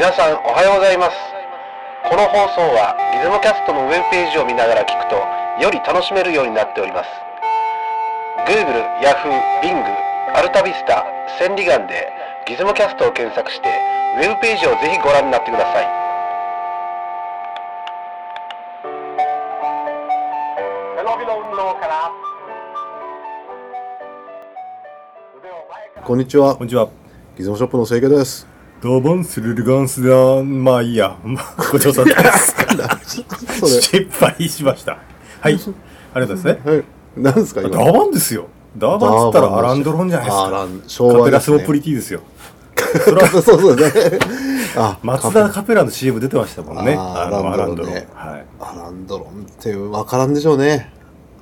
皆さんおはようございます。この放送はギズモキャストのウェブページを見ながら聞くとより楽しめるようになっております。Google、Yahoo、Bing、アルタビスタ、千里眼でギズモキャストを検索してウェブページをぜひご覧になってください。こんにちは。こんにちは。ギズモショップの清家ですドボンスルルガンスだ。まあいいや。まあごちそうさまです。失敗しました。はい。ありがとうございますね。はい何ですかダ今バンですよ。ダバンっつったらアランドロンじゃないですか。アラン昭カ和ねペラスモプリティですよ。それは そうそうね あ松田カペラの CM 出てましたもんね。あのアランドロンねはい。アランドロンって分からんでしょうね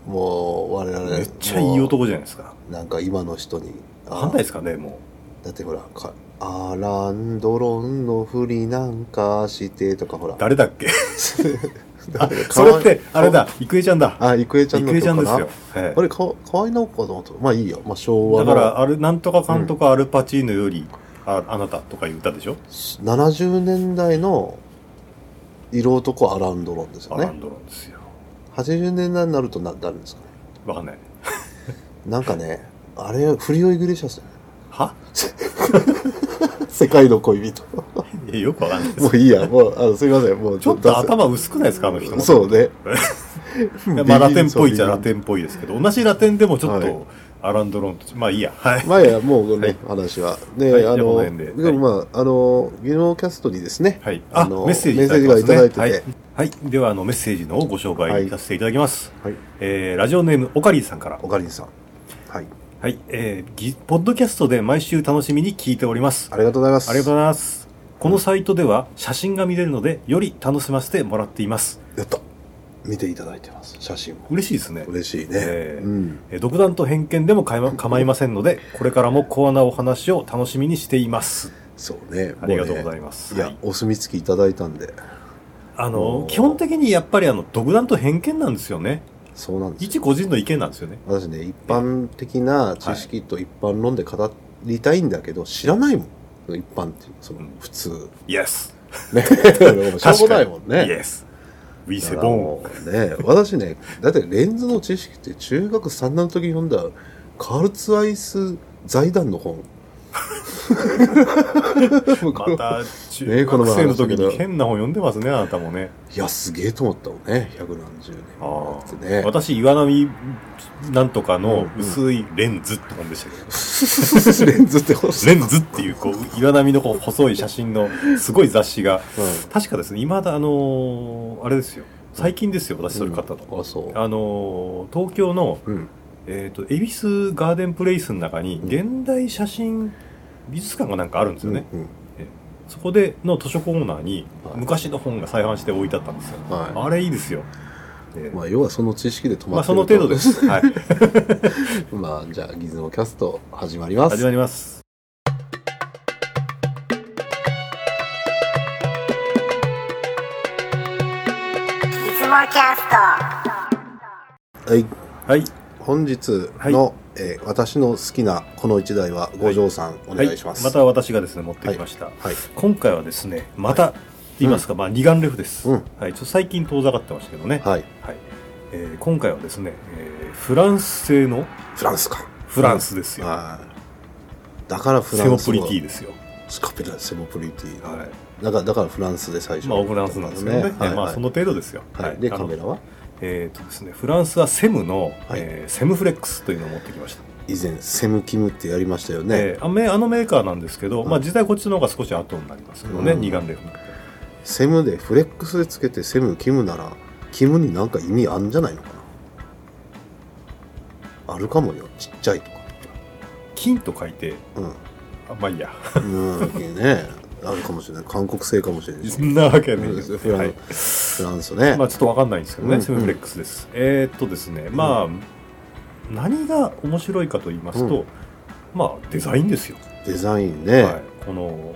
もう我々めっちゃいい男じゃないですか。なんか今の人にあわかんないですかね、もだってほらかアランドロンのふりなんかしてとかほら。う。誰だっけ？あ誰、それって、あれだ、郁恵ちゃんだ。あ郁恵ちゃんの郁恵ちゃんですよ。はいあれか河合直子かと思ったまあいいよ。まあ昭和の。だから、あれ、なんとかかんとかアルパチーノより、ああなたとかいう歌でしょ？70年代の色男アランドロンですよね。アランドロンですよ。80年代になるとな誰ですかね？わかんない。なんかねあれフリオ・イグレシャスは？世界の恋人。いやよくわかんない。ですもういいや。もうあのすいません。もうちょっと頭薄くないですかあの人も。そうね。まあラテンっぽいっちゃラテンっぽいですけど同じラテンでもちょっはい。とアランドロンとまあいいや。はい。まあいいやもうね、はい。話は。で、はいあのの辺で。でもまああの技能キャストにですね、はい。あのメッセージメッセージがいただいてて、はい、はい、ではあのメッセージのご紹介させていただきます、はい。えーラジオネームオカリーさんから。おかりんさん。はいはいえーぎポッドキャストで毎週楽しみに聞いております。ありがとうございます。ありがとうございます。このサイトでは写真が見れるのでより楽しませてもらっています。やった。見ていただいてます。写真も嬉しいですね。嬉しいね、えーうん。えー独断と偏見でもかいま構いませんのでこれからもコアなお話を楽しみにしています。そうね。ありがとうございまますいや、はい。お墨付きいただいたんで。あの基本的にやっぱりあの独断と偏見なんですよねそうなんです。よ一個人の意見なんですよね。私ね一般的な知識と一般論で語りたいんだけど、知らないもん。一般っていうそのうん。普通、イエスね。しょうもないもんね。イエスウィセボンね私ねだってレンズの知識って中学3年の時に読んだカールツアイス財団の本また中学生の時に変な本読んでますねあなたもね。いやすげえと思ったもんね百何十年あってね。私岩波なんとかのうん薄いレンズって本でしたけど、レンズってレンズっていうこう岩波のこう細い写真のすごい雑誌が。確かですね今だあのーあれですよ。最近ですよ私それ買ったの、うん。あそう。あのー東京のうんえー、と恵比寿ガーデンプレイスの中に現代写真美術館がなんかあるんですよね、うんそこでの図書コーナーにはい。昔の本が再販して置いてあったんですよ、はあれいいですよ、えーいまあ要はその知識で止まあまってるその程度です。はい。まあじゃあギズモキャスト始まります。始まります。いつもキャスト。はい。はい本日の、はい。えー私の好きなこの一台は五条さん、お願いします、はい、また私がですね持ってきました、はい。今回はですねまた言いますか、まあ二眼レフです、うん。はい、ちょっと最近遠ざかってましたけどね、はい。はい。えー今回はですね、えーフランス製のフランスか。フランスですよ、はい。だからフラセモンス語プリティですよ、スカペラセモプリティ、はい。だからだからフランスで最初まあフランスなんですけどね。はい。まあその程度ですよ、はい、でカメラは？えーとですね、フランスはセムの、はい。えーセムフレックスというのを持ってきました、以前セムキムってやりましたよね、えーあのメーカーなんですけど、うんまあ、実際こっちの方が少し後になりますけどね、うん。二眼レフの。セムでフレックスでつけてセムキムならキムになんか意味あんじゃないのかな？あるかもよちっちゃいとか。金と書いてうん。あまあいいや。うんねあるかもしれない。韓国製かもしれない。そんなわけねうん。フランはい。フランスね、まあちょっとわかんないんですけどね、うん。セムフレックスです。えーっとですね、まあ、何が面白いかと言いますと、うまあデザインですよ。デザインね、はい、この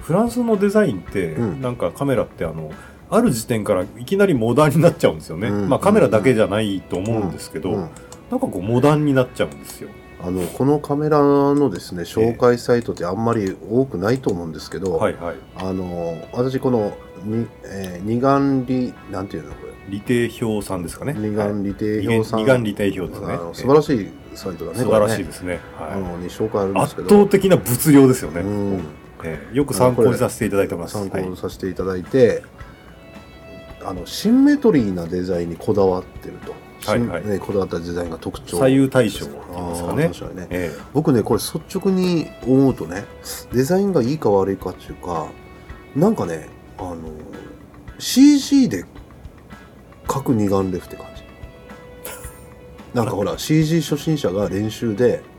フランスのデザインって、うん。なんかカメラってあのある時点からいきなりモダンになっちゃうんですよね。うん。まあカメラだけじゃないと思うんですけど、うん。なんかこうモダンになっちゃうんですよ。あのこのカメラのですね紹介サイトってあんまり多くないと思うんですけど、はいはい。あの私このに、えー二眼理なんていうのこれ？利定表さんですかね。二眼理定二表さん、眼利定表ですね。素晴らしいサイトだね素晴らしいこですね。れねあはのに紹介あるんい、ですけど。圧倒的な物量ですよね、うん。ええ。よく参考にさせていただいてます。参考はい。させていただいて、あのシンメトリーなデザインにこだわってると、はいはい。こだわったデザインが特徴。左右対称ですかね。かにね。え僕ねこれ率直に思うとねデザインがいいか悪いかっていうかなんかねあの CG で描く二眼レフって感じ。なんかほら CG 初心者が練習でえ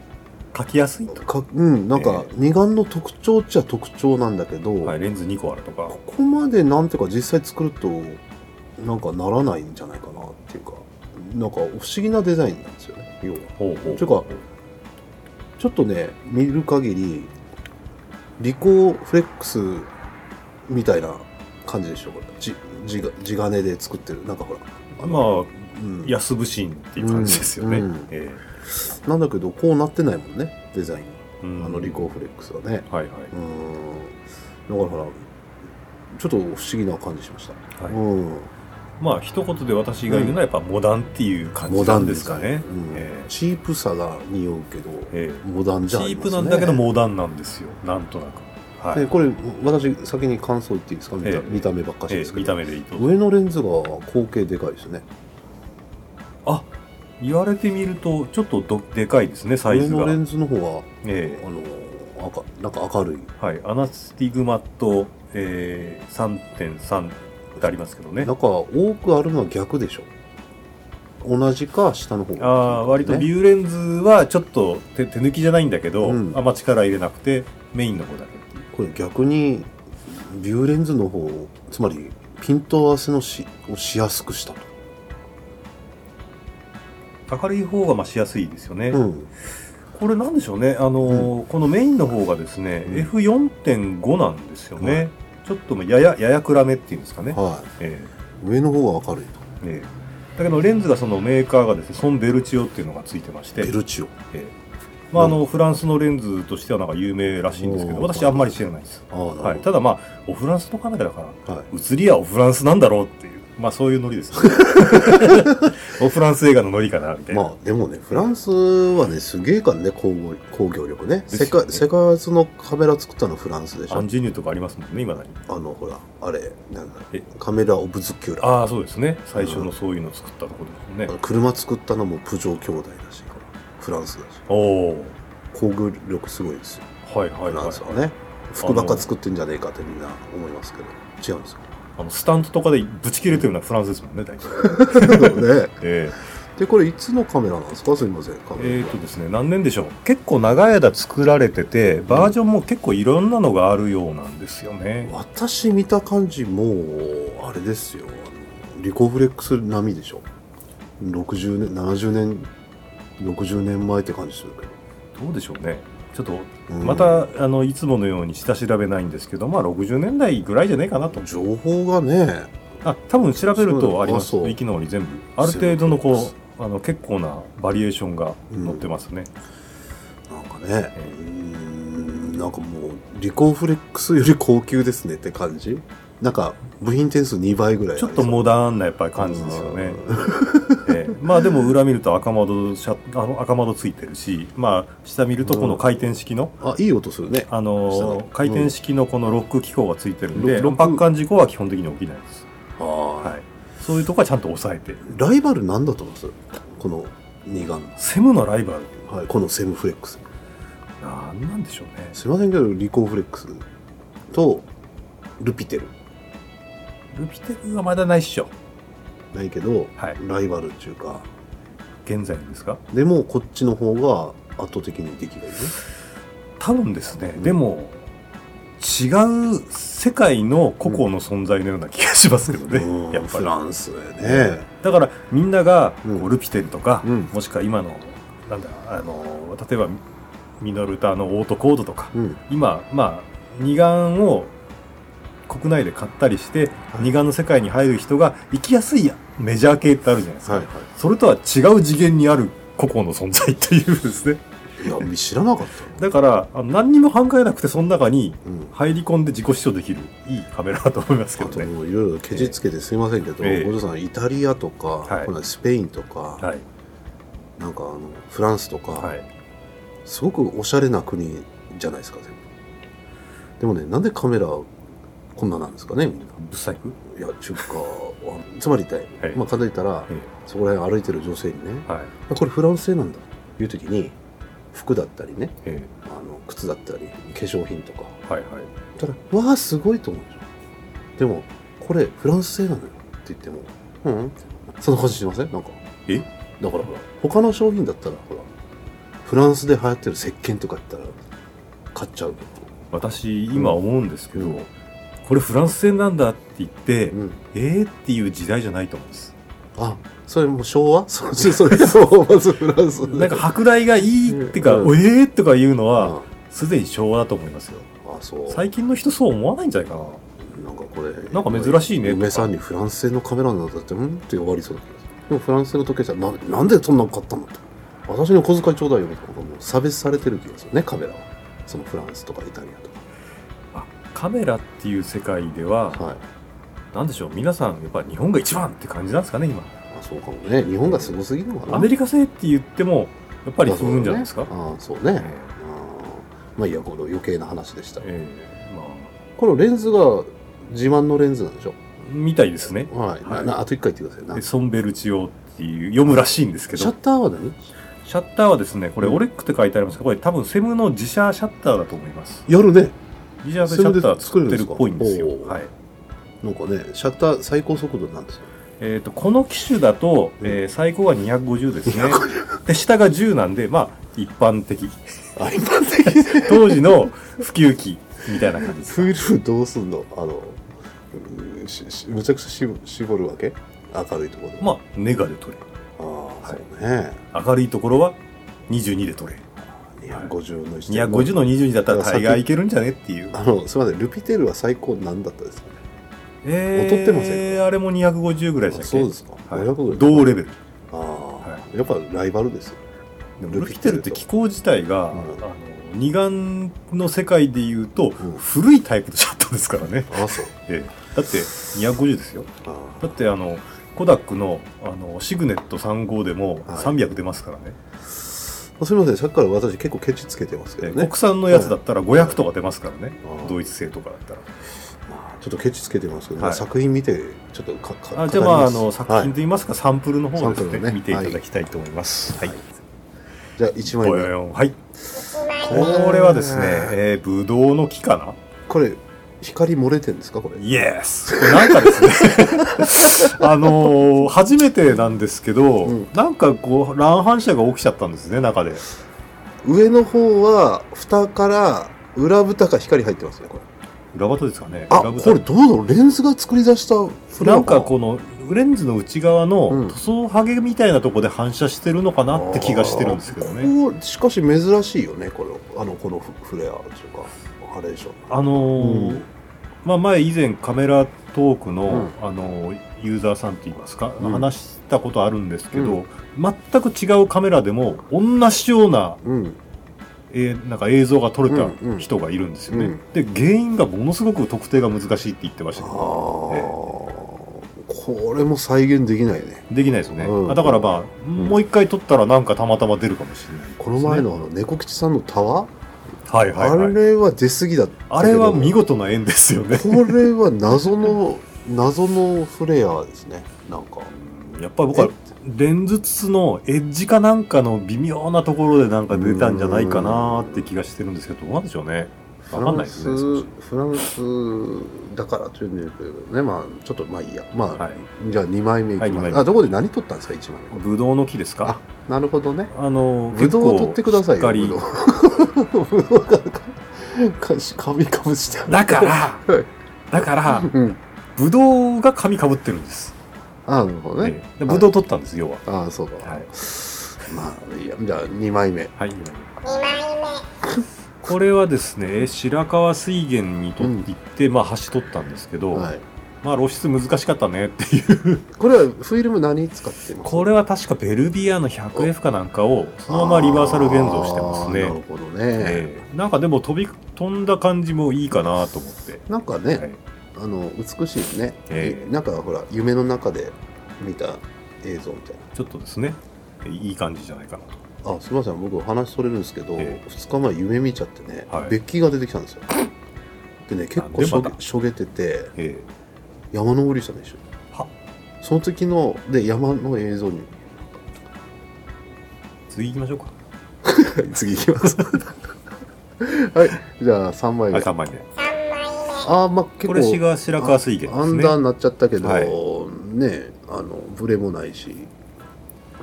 書きやすいと、かうんなんか二眼の特徴っちゃ特徴なんだけど、はい、レンズ2個あるとか。ここまでなんていうか実際作るとなんかならないんじゃないかなっていうかなんか不思議なデザインなんですよね。要は。ほうほう。ていうかちょっとね見る限りリコフレックスみたいな感じでしょこれ。じ地が地金で作ってる。なんかほらまあうん。安物心っていう感じですよね、うん。うん。えなんだけどこうなってないもんねデザイン。あのリコフレックスはね。はいはい、うん。だからほらちょっと不思議な感じしました、はい。うんまあ一言で私が言うのはやっぱモダンっていう感じモなんダンですかね。かね、うん。えチープさが匂うけどええ。モダンえチーじゃありますね。プなんだけどモダンなんですよ。なんとなく。はい、でこれ私先に感想言っていいですか？見た,、ええ。見た目ばっかしええですけど、見た目でいいと。上のレンズが口径でかいですね。あ言われてみるとちょっとどでかいですねサイズが。上のレンズの方がえあの赤なんか明るい。えはい。アナスティグマと、えー、3.3ってありますけどね。なんか多くあるのは逆でしょ。同じか下の方。があー割とビューレンズはちょっと手手抜きじゃないんだけど、うん。あんま力入れなくてメインの方だけこれ逆にビューレンズの方つまりピント合わせのしをしやすくしたと、明るい方がまあしやすいですよね、うん、これなんでしょうね。あのーこのメインの方がですね、うん。F4.5 なんですよね、はいちょっとまあやややや暗めっていうんですかね、はえい上の方が明るいと。ええ。えだけどレンズがそのメーカーがですねソン・ベルチオっていうのがついてまして。ベルチオ。ええ。まあ、あのフランスのレンズとしてはなんか有名らしいんですけど私あんまり知らないです、ああなるほど、はい、ただまあおフランスのカメラだからはい。写りはおフランスなんだろうっていうまあそういうノリですね。おフランス映画のノリかなみたいな、まあでもねフランスはねすげえからね工業工業力ね。世界世界初のカメラ作ったのフランスでしょ。アンジェニューとかありますもんね今だに。あのほらあれなんだえ？カメラオブズキュラああそうですね。最初のそういうのを作ったところですよね、車作ったのもプジョー兄弟だしフランスだし。おお工業力すごいですよフラはいはいはいンスはね服ばっか作ってんじゃねえかってみんな思いますけど違うんですよあのスタントとかでぶち切れてるのはフランスですもんね大体。ね。えでこれいつのカメラなんですか？すみませんカええメラ。ーとですね何年でしょう。結構長い間作られててバージョンも結構いろんなのがあるようなんですよね。私見た感じもうあれですよ。あのリコフレックス並みでしょ。60年70年60年前って感じするけど。どうでしょうねちょっとうん。また、あのいつものように下調べないんですけどまあ60年代ぐらいじゃないかなと。情報がね。あ多分調べるとありますそう。あそう域のに全部。ある程度のこうあの結構なバリエーションが載ってますね、なんかね。うーん。なんかもうリコフレックスより高級ですねって感じなんか部品点数2倍ぐらい。ちょっとモダダンなやっぱり感じですよね、ええ。まあでも裏見ると赤窓シャあの赤窓ついてるしまあ下見るとこの回転式の、あいい音するね。あ下の。の回転式のこのロック機構がついてるんで、ロロックパッカン事故は基本的に起きないです、あ。はい、そういうとこはちゃんと抑えてライバルなんだと思います？この二眼。セムのライバル。はいこのセムフレックス。なんなんでしょうね。すいませんけどリコフレックスとルピテルルピテルはまだないっしょ。ないけど、はい。ライバルっていうか。現在のですか？でもこっちの方が圧倒的に出来がいいね。多分ですね、うん。でも違う世界の個々の存在のような気がしますけどね、うん。やっぱり。フランスね、だからみんながルピテルとか、うん。もしくは今のなんだあの例えばミノルタのオートコードとかうん。今まあ二眼を国内で買ったりして、二眼の世界に入る人が行きやすいメジャー系ってあるじゃないですか、はいはい。それとは違う次元にある個々の存在っていうですね。いや知らなかった。だから何にも考えなくてその中にうん。入り込んで自己主張できるいいカメラだと思いますけどね。いろいろケチつけてすいませんけど、ええ。お嬢さんイタリアとか、スペインとか、はい。なんかあのフランスとか、はい。すごくおしゃれな国じゃないですか全部。でもねなんでカメラこんななんですかね？みんなブサイク？いや中華つまりたい、はい。まあ簡単に言ったら、えそこら辺歩いてる女性にねはい。あこれフランス製なんだ。いう時に服だったりねえあの靴だったり化粧品とか。えはいはい。たらわあすごいと思うでもこれフランス製なのよ。って言ってもうん。そんな感じしません？なんか。え？だからほら他の商品だったらほらフランスで流行ってる石鹸とか言ったら買っちゃう私今思うんですけど、うんこれフランス製なんだって言って、うん。えーっていう時代じゃないと思うんです。あそれもう昭和？そそれがもうまずフランスなんか舶来がいいってか、うん。えーとか言うのあはすでに昭和だと思いますよ。あそう。最近の人そう思わないんじゃないかな。なんかこれなんか珍しいね。とか梅さんにフランス製のカメラなんだってうんって終わりそうだけど。でもフランス製の時計じゃななんでそんなん買ったのと私の小遣いちょうだいよみたいなもう差別されてる気がするねカメラは。そのフランスとかイタリアとカメラっていう世界では、かはい。なんでしょう皆さんやっぱ日本が一番って感じなんですかね今。あそうかもね。日本がすごすぎるのかな。アメリカ製って言ってもやっぱり不運じゃないですか、あそうね。あえ。ーまあいいやこの余計な話でした、ええまあ。このレンズが自慢のレンズなんでしょ？みたいですね。はい、はい。なあと一回言ってください。ソンベルチオっていう読むらしいんですけど。シャッターは何？シャッターはですねこれうんオレックって書いてありますけどこれ多分セムの自社シャッターだと思います。やるね自社でシャッター作ってるっぽいんですよ。はい。なんかねシャッター最高速度なんですよ。えー、とこの機種だと、えー最高が250ですね。で下が10なんでまあ一般的。あ一般的。当時の普及機みたいな感じです。フィルムどうすんの？あのむちゃくちゃ絞絞るわけ？明るいところで、まあネガで撮れああ、はい。そうね。明るいところは22で撮れ250の1 250の22だったら大概いけるんじゃねっていう。あのすみません。ルピテールは最高何だったですかね。え劣ってませんあれも250ぐらいであしたっけ？そうですか、はい。500ぐらい同レベル。ああ、はやっぱライバルですよ。でもルピテルって機構自体が、うん。あの二眼の世界でいうと、ん。古いタイプのシャッターですからね、ああそう。ええ。だって250ですよ。あだってあのコダックのあのシグネット35でもはい。300出ますからね、あすみません。さっきから私結構ケチつけてますけどね。ええ国産のやつだったら500とか出ますからね、うん。ドイツ製とかだったら。まあちょっとケチつけてますけど、はい。作品見てちょっとかかあじゃあまああの作品といいますか、サンプルの方をですね。ね。見ていただきたいと思います。はい、じゃあ1枚ボ目はい。1枚目。これはですね、えー、ブドウの木かな？これ光漏れてんですかこれ？イエスなんかですね。あのー初めてなんですけど、うん。なんかこう乱反射が起きちゃったんですね中で。上の方は蓋から裏蓋か光入ってますねこれ。裏蓋ですかね。あこれどうだろう？レンズが作り出したなんかこのレンズの内側うん。の塗装ハゲみたいなところで反射してるのかなって気がしてるんですけどね。ここしかし珍しいよねこれあのこのフフレアというかあれでしょあのーうん。まあ前以前カメラトークの、うん。あのーユーザーさんって言いますか、うん。話したことあるんですけど、うん。全く違うカメラでも同じようなうん。えーなんか映像が撮れたうんうん。人がいるんですよね、うん。で原因がものすごく特定が難しいって言ってましたああこれも再現できないね。えできないですね、うん。あだからまあ、もう一回撮ったらなんかたまたま出るかもしれない。ね、この前のあの猫吉さんのタワー、はいはいはい。あれは出過ぎだあれは見事な縁ですよね。これは謎の 謎のフレアですね。なんか。やっぱり僕はレンズ筒のエッジかなんかの微妙なところでなんか出たんじゃないかなって気がしてるんですけどどうなんでしょうねわかんないですねフランスだからというんだけどね。まあちょっとまあいいや。まあ、はい。じゃあ2枚目いきます、はいあどこで何取ったんですか1枚目。ブドウの木ですか？あなるほどね。あのぶどうを取ってくださいよしっかり。ぶどう。ぶどうがかし紙かぶしてだから はい。だからうん。ブドウが紙かぶってるんです。あなるほどね、ブドウ取ったんです要は。ああそうか、はい。まあいいや。じゃあ2枚目。はい2枚これはですね白川水源に取っていって、まあ橋取ったんですけど、はい。まあ露出難しかったねっていう。これはフィルム何使ってます？これは確かベルビアの 100F かなんかをそのままリバーサル現像してますあーなねるほどね、ええ。なんかでも飛び飛んだ感じもいいかなと思って、なんかね、はい。あの美しいですね、ええ。なんかほら夢の中で見た映像みたいちょっとですね。いい感じじゃないかなと。なあすみません。僕話それるんですけど、ええ。2日前夢見ちゃってね、はい。ベッキーが出てきたんですよ。でね結構しょなんでまた？げしょげててえ山登りしたんでしょは？その時ので山の映像に。え次行きましょうか。次いきます。はいじゃあ3枚目、はい3枚目。三枚目。ああまあ結構これ志賀白川水源アですね。ンダーになっちゃったけど、はい。ねあのブレもないし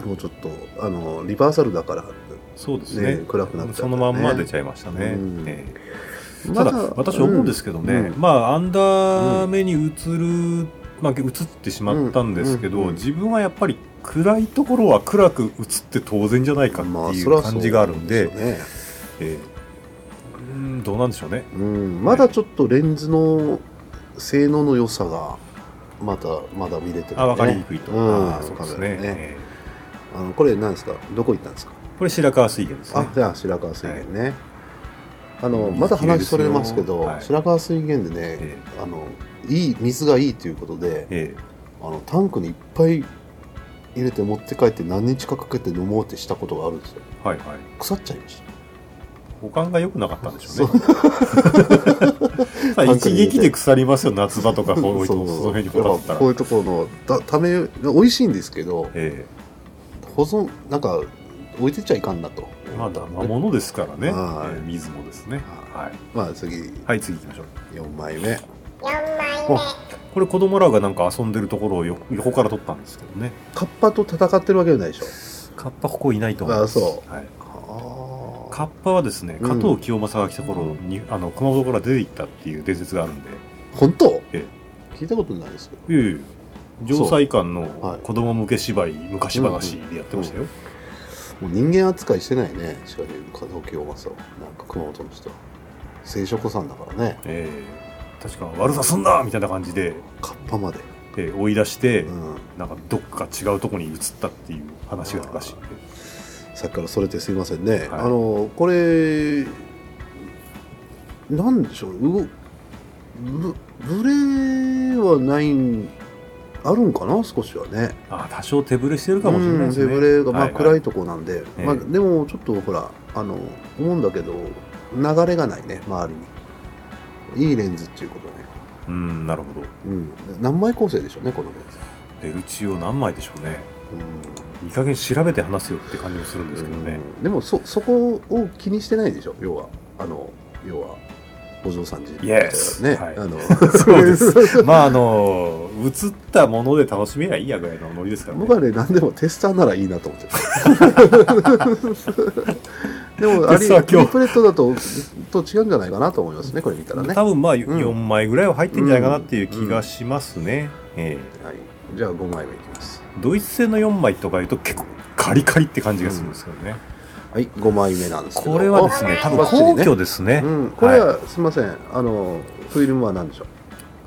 もうちょっとあのリバーサルだからそうですね。ね暗くなっね。そのまんま出ちゃいましたね、うん。ええ。ただ私思うんですけどね、うん。まあアンダー目に映る、まあ、映ってしまったんですけど、自分はやっぱり暗いところは暗く映って当然じゃないかってまあいそう感じがあるんで,、すよね。えどうなんでしょうね。うん、まだちょっとレンズの性能の良さがまだまだ見れてる、ね、あ分かりにくいと、うん。あそうですね。ね。えあのこれ何ですか？どこ行ったんですか？えこれ白川水源ですね。あじゃあ白川水源ね、あのいいまだ話それますけど、はい。白川水源でね、えあのいい水がいいということでええ。あのタンクにいっぱい入れて持って帰って何日かかけて飲もうってしたことがあるんですよ。えはいはい。腐っちゃいました。保管が良くなかったんでしょうね。一撃で腐りますよ夏場とかこういうところのたため美味しいんですけどえ保存なんか置いてっちゃいかんなと。えまあ生物ですからね、はい。ええ水もですね。はい、まあ次。はい、次行きましょう。4枚目。四枚おこれ子供らがなんか遊んでるところをよ横から撮ったんですけどね。カッパと戦ってるわけじゃないでしょ。カッパここいないと思います。あそう。はい、あ。カッパはですねうん。加藤清正が来た頃に、あの熊本から出て行ったっていう伝説があるんで。本当？え。聞いたことないですけど。いえいえ城西館のはい。子供向け芝居昔話でやってましたよ、もう人間扱いしてないねしかし加藤清正はなんか熊本の人。は聖書子さんだからね。ええ。確か悪さすんなみたいな感じで、カッパまで。ええ追い出して、うん。なんかどっか違うところに移ったっていう話があるらしいさっきからそれてすいませんね、はい。あのこれなんでしょう。うぶブレはないんあるんかな少しはね。あ多少手ぶれしてるかもしれないですね、うん手ぶれが、まあ暗いとこなんで、ええ。まあ、でもちょっとほらあの思うんだけど流れがないね周りに。いいレンズっていうことね、うんなるほど。うん、何枚構成でしょうねこのレンズ。ベルチオ何枚でしょうね。うん。いい加減調べて話すよって感じもするんですけどね、うん。でもそそこを気にしてないでしょ要は。あの要はお嬢さんじ Yes ね、はい。あの。そうです。まああの映ったもので楽しめりゃいいやぐらいのノリですからね。僕はね何でもテスターならいいなと思ってる。でもありテスター今日。リプレットだとと違うんじゃないかなと思いますねこれ見たらね、は多分まあん。4枚ぐらいは入ってんじゃないかなっていう気がしますね、えい、じゃあ5枚目いきます。えドイツ製の4枚とかいうと結構カリカリって感じがするんですけどね、はい5枚目なんですけど。これはですね多分皇居ですね、うん、これはいはすみません。あのフィルムは何でしょう？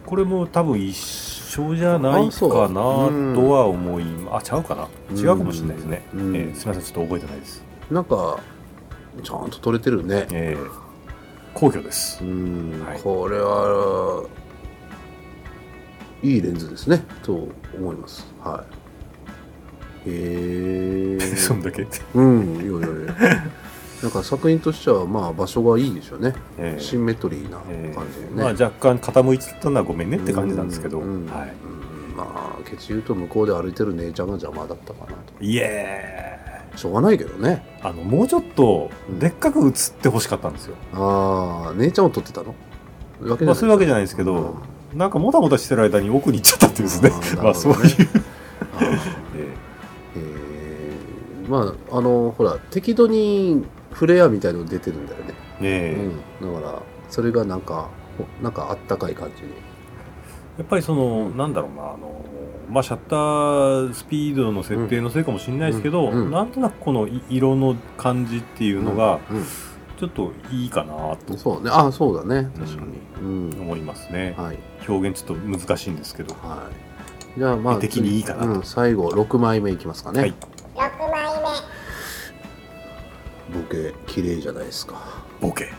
これも多分一緒じゃないかなうんとは思いまあちゃうかな違うかもしれないですね、うん。ええすみませんちょっと覚えてないです、なんかちゃんと撮れてるね。ええ皇居です。うん、はい。これはいいレンズですね。と思います。はいへえ そんだけ、うんいやいやいや。なんか作品としてはまあ場所がいいでしょうね、ええ。シンメトリーなええ感じでね、まあ若干傾いてたのはごめんねって感じなんですけど、うんはいうん。まあケチ言うと向こうで歩いてる姉ちゃんが邪魔だったかなと。いえ。しょうがないけどね。あのもうちょっとうんでっかく映ってほしかったんですよ、ああ姉ちゃんを撮ってたの？わけまあ、そういうわけじゃないですけど、うん。なんかもたもたしてる間に奥に行っちゃったっていうんですね。まあそういう、まああのほら適度にフレアみたいの出てるんだよね、ええ。えうん、だからそれがなんかほなんかあったかい感じに。やっぱりその、なんだろうなあのまあシャッタースピードの設定のせいかもしれないですけど、うんうん。なんとなくこのい色の感じっていうのが、うんちょっといいかなと。そうね。あそうだね。確かに。うん、思いますね、はい。表現ちょっと難しいんですけど。はい。じゃあまあ絵的にいいかなと。うん、最後6枚目いきますかね、はい綺麗じゃないですか。ボケ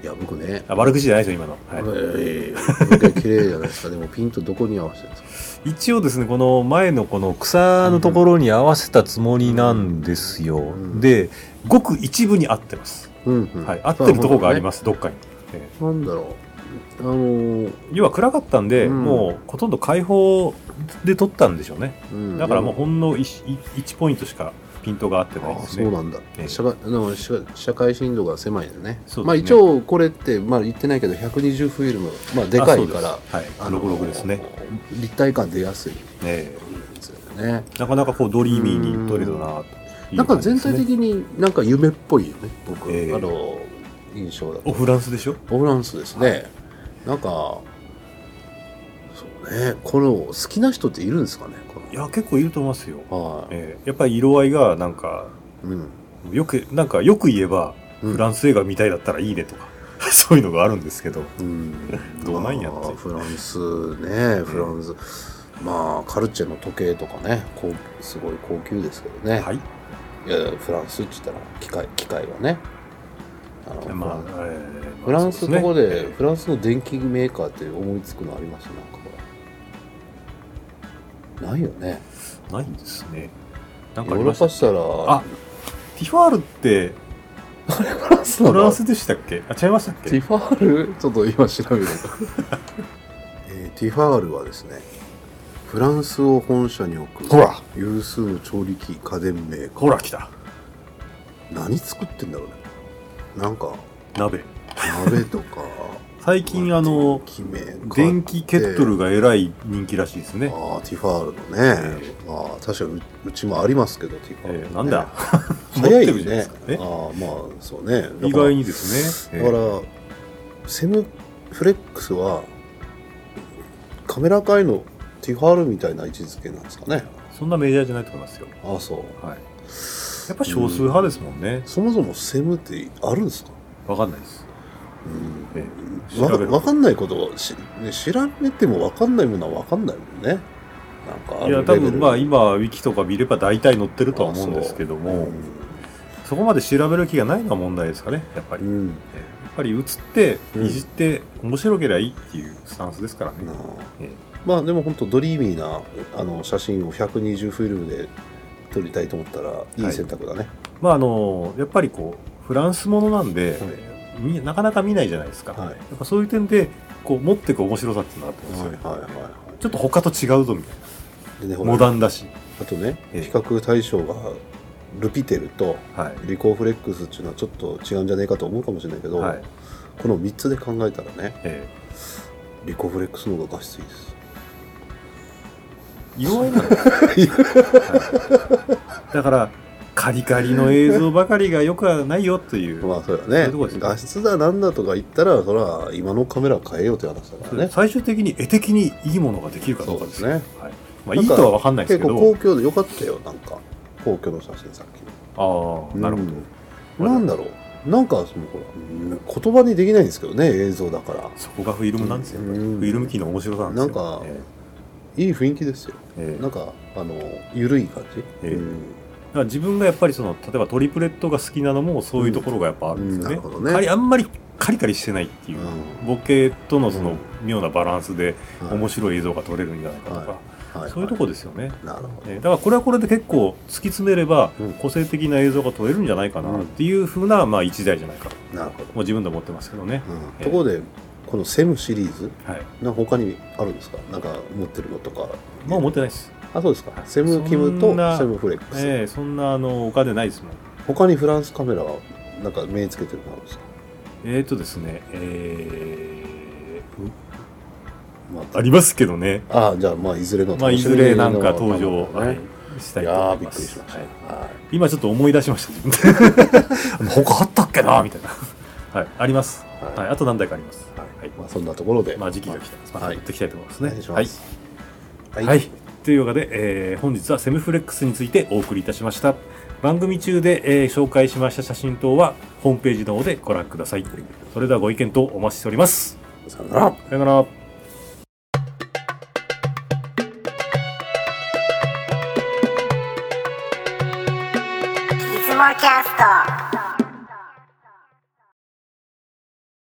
いや僕ね。あ悪口じゃないですよ今の、はい。えーボケ綺麗じゃないですか。でもピンとどこに合わせてるんですか。一応ですねこの前のこの草のところに合わせたつもりなんですよ、ん。でごく一部に合ってます、うんうん。はい、合ってるところがありますす、どっかに、ええ。なんだろう。あのー。要は暗かったんで、うん。もうほとんど開放で撮ったんでしょうね。うん。だからもうほんの 1, 1ポイントしかピントが合ってないあですねそうなんだ、ええ。社会社社会深度が狭いんだね。ね。まあ一応これってまあ言ってないけど120フィルムまあでかいからあはい。あの66ですね、立体感出やすい。えですよね。えなかなかこうドリーミーに撮れるなというなんか全体的になんか夢っぽいよね僕、ええ。あの印象だと。おフランスでしょ？オフランスですね、なんかそうね。この好きな人っているんですかね？こいや結構いると思いますよ、のはい、ええ。やっぱり色合いがなんかうん。よくなんかよく言えばうん。フランス映画見たいだったらいいねとか、そういうのがあるんですけど。うん。どうなんやって。まあフランスねフランス、まあカルチェの時計とかねこうすごい高級ですけどね、はい。い、やフランスって言ったら機械機械はね。あのまあフラン、ええフランスのとこでフランスの電気メーカーって思いつくのあります？なんかないよね。ないんですね。なんかあヨーりましたロッパしたら。あティファールってフランスなのフランスでしたっけ？あ違いましたっけ？ティファール？ちょっと今調べる えーティファールはですねフランスを本社に置くほら。有数の調理器家電メーカー。ほら来た。何作ってんだろうね。なんか鍋。鍋とか最近あの電気ケットルがえらい人気らしいですね、ああティファールのね、まあ確かにううちもありますけどティファール、ね。えーなんだ？早い持ってるじゃないねですか。え？ああまあそうね。意外にですね、だから、セムフレックスはカメラ界のティファールみたいな位置づけなんですかね。そんなメジャーじゃないと思いますよ、ああそう。はい、やっぱ少数派ですもんね。そもそもセムってあるんですか？わかんないです、ええわか調べる。わかんないことをし、ね、調べてもわかんないものはわかんないもんね。なんかあいや多分まあ今ウィキとか見れば大体載ってるとは思うんですけども。そこまで調べる気がないのが問題ですかねやっぱり、うん、やっぱり映ってうん。いじって面白ければいいっていうスタンスですからね、まあでも本当ドリーミーなあの写真を120フィルムで撮りたいと思ったらいい選択だね、まああのやっぱりこうフランスものなんで、みなかなか見ないじゃないですか、はい。やっぱそういう点でこう持ってく面白さっていうのがあったんですよ、ねはいはいはい。ちょっと他と違うぞみたいでねモダンだし、あとね、ええ。比較対象がルピテルとはい。リコーフレックスっていうのはちょっと違うんじゃないかと思うかもしれないけど、はい。この3つで考えたらねえリコーフレックスの方が画質いいです。え色合いなんですよ。はい。だからカリカリの映像ばかりがよくはないよという、まあそうだね。画質だなんだとか言ったらそれは今のカメラ変えようって話だから。ね最終的に絵的にいいものができるかどうかですよそうですはい。まあ、いいとは分かんないです結けど。構公共でよかったよなんか。公共の写真さっきああなるほど、うん。なんだろう。なんかそのほらうん言葉にできないんですけどね映像だから。そこがフィルムなんですよ、うん。フィルム機の面白さなんですよ。なんかえいい雰囲気ですよ。ええ。えなんかあの緩い感じ、ええ。うん。だから自分がやっぱりその例えばトリプレットが好きなのもそういうところがやっぱあるんですよね,、あんまりカリカリしてないっていう、うん。ボケとのそのうん妙なバランスではい。面白い映像が撮れるんじゃないかとか、はい。そういうとこですよね、なるほど。えーだからこれはこれで結構突き詰めればうん。個性的な映像が撮れるんじゃないかなっていうふうなまあ一台じゃないかとなるほど、もう自分で思ってますけどね、ところでこのセムシリーズはい。な他にあるんですか？なんか持ってるのとか。まあ思ってないです、あそうですか。はいセムキムとセムフレックス、えーそんなあのお金ないですもん。他にフランスカメラはなんか目つけてるのあるんですか、えーとですねえまーありますけどね。ああじゃあまあいずれのまあいずれなんか登場、はいね、したいと思います。くりしました、はいはい今ちょっと思い出しました。他あったっけな？みたいな。はいあります、はい。はい、あと何台かあります。はい、まあ、そんなところで。まあ時期が来てます、まあ、はい。やっていきたいと思いますね。お願いします。はい、はいというわけで、えー本日はセムフレックスについてお送りいたしました。番組中で、えー紹介しました写真等はホームページの方でご覧ください。それではご意見等お待ちしております。さよなら。さよなら